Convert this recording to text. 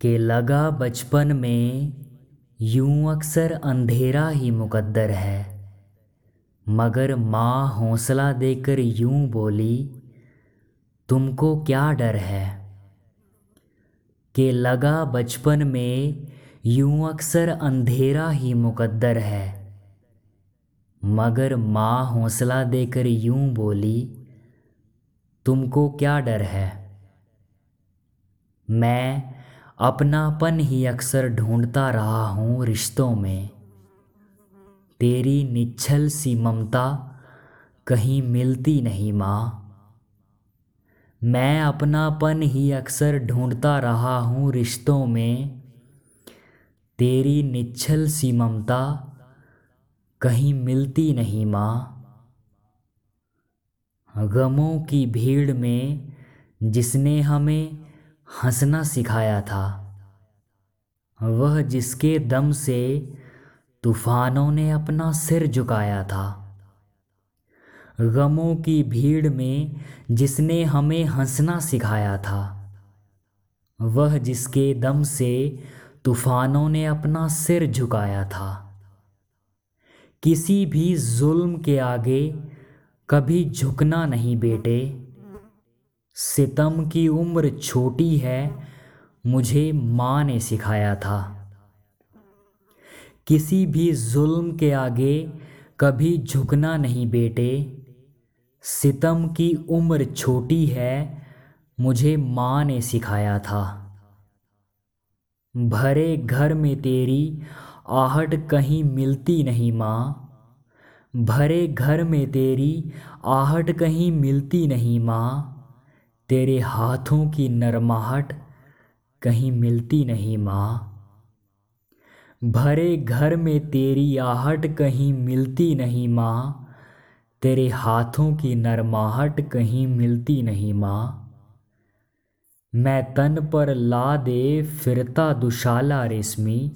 के लगा बचपन में यूँ अक्सर अंधेरा ही मुकद्दर है। मगर माँ हौसला देकर यूँ बोली, तुमको क्या डर है? के लगा बचपन में यूँ अक्सर अंधेरा ही मुकद्दर है। मगर माँ हौसला देकर यूँ बोली, तुमको क्या डर है? मैं अपनापन ही अक्सर ढूंढता रहा हूँ रिश्तों में। तेरी निच्छल सी ममता कहीं मिलती नहीं माँ। मैं अपनापन ही अक्सर ढूंढता रहा हूँ रिश्तों में। तेरी निच्छल सी ममता कहीं मिलती नहीं माँ। गमों की भीड़ में जिसने हमें हंसना सिखाया था। वह जिसके दम से तूफानों ने अपना सिर झुकाया था। गमों की भीड़ में जिसने हमें हंसना सिखाया था। वह जिसके दम से तूफानों ने अपना सिर झुकाया था। किसी भी जुल्म के आगे कभी झुकना नहीं बेटे। सितम की उम्र छोटी है, मुझे माँ ने सिखाया था। किसी भी जुल्म के आगे कभी झुकना नहीं बेटे। सितम की उम्र छोटी है, मुझे माँ ने सिखाया था। भरे घर में तेरी आहट कहीं मिलती नहीं माँ। भरे घर में तेरी आहट कहीं मिलती नहीं माँ। तेरे हाथों की नरमाहट कहीं मिलती नहीं माँ। भरे घर में तेरी आहट कहीं मिलती नहीं माँ। तेरे हाथों की नरमाहट कहीं मिलती नहीं माँ। मैं तन पर ला दे फिरता दुशाला रेशमी।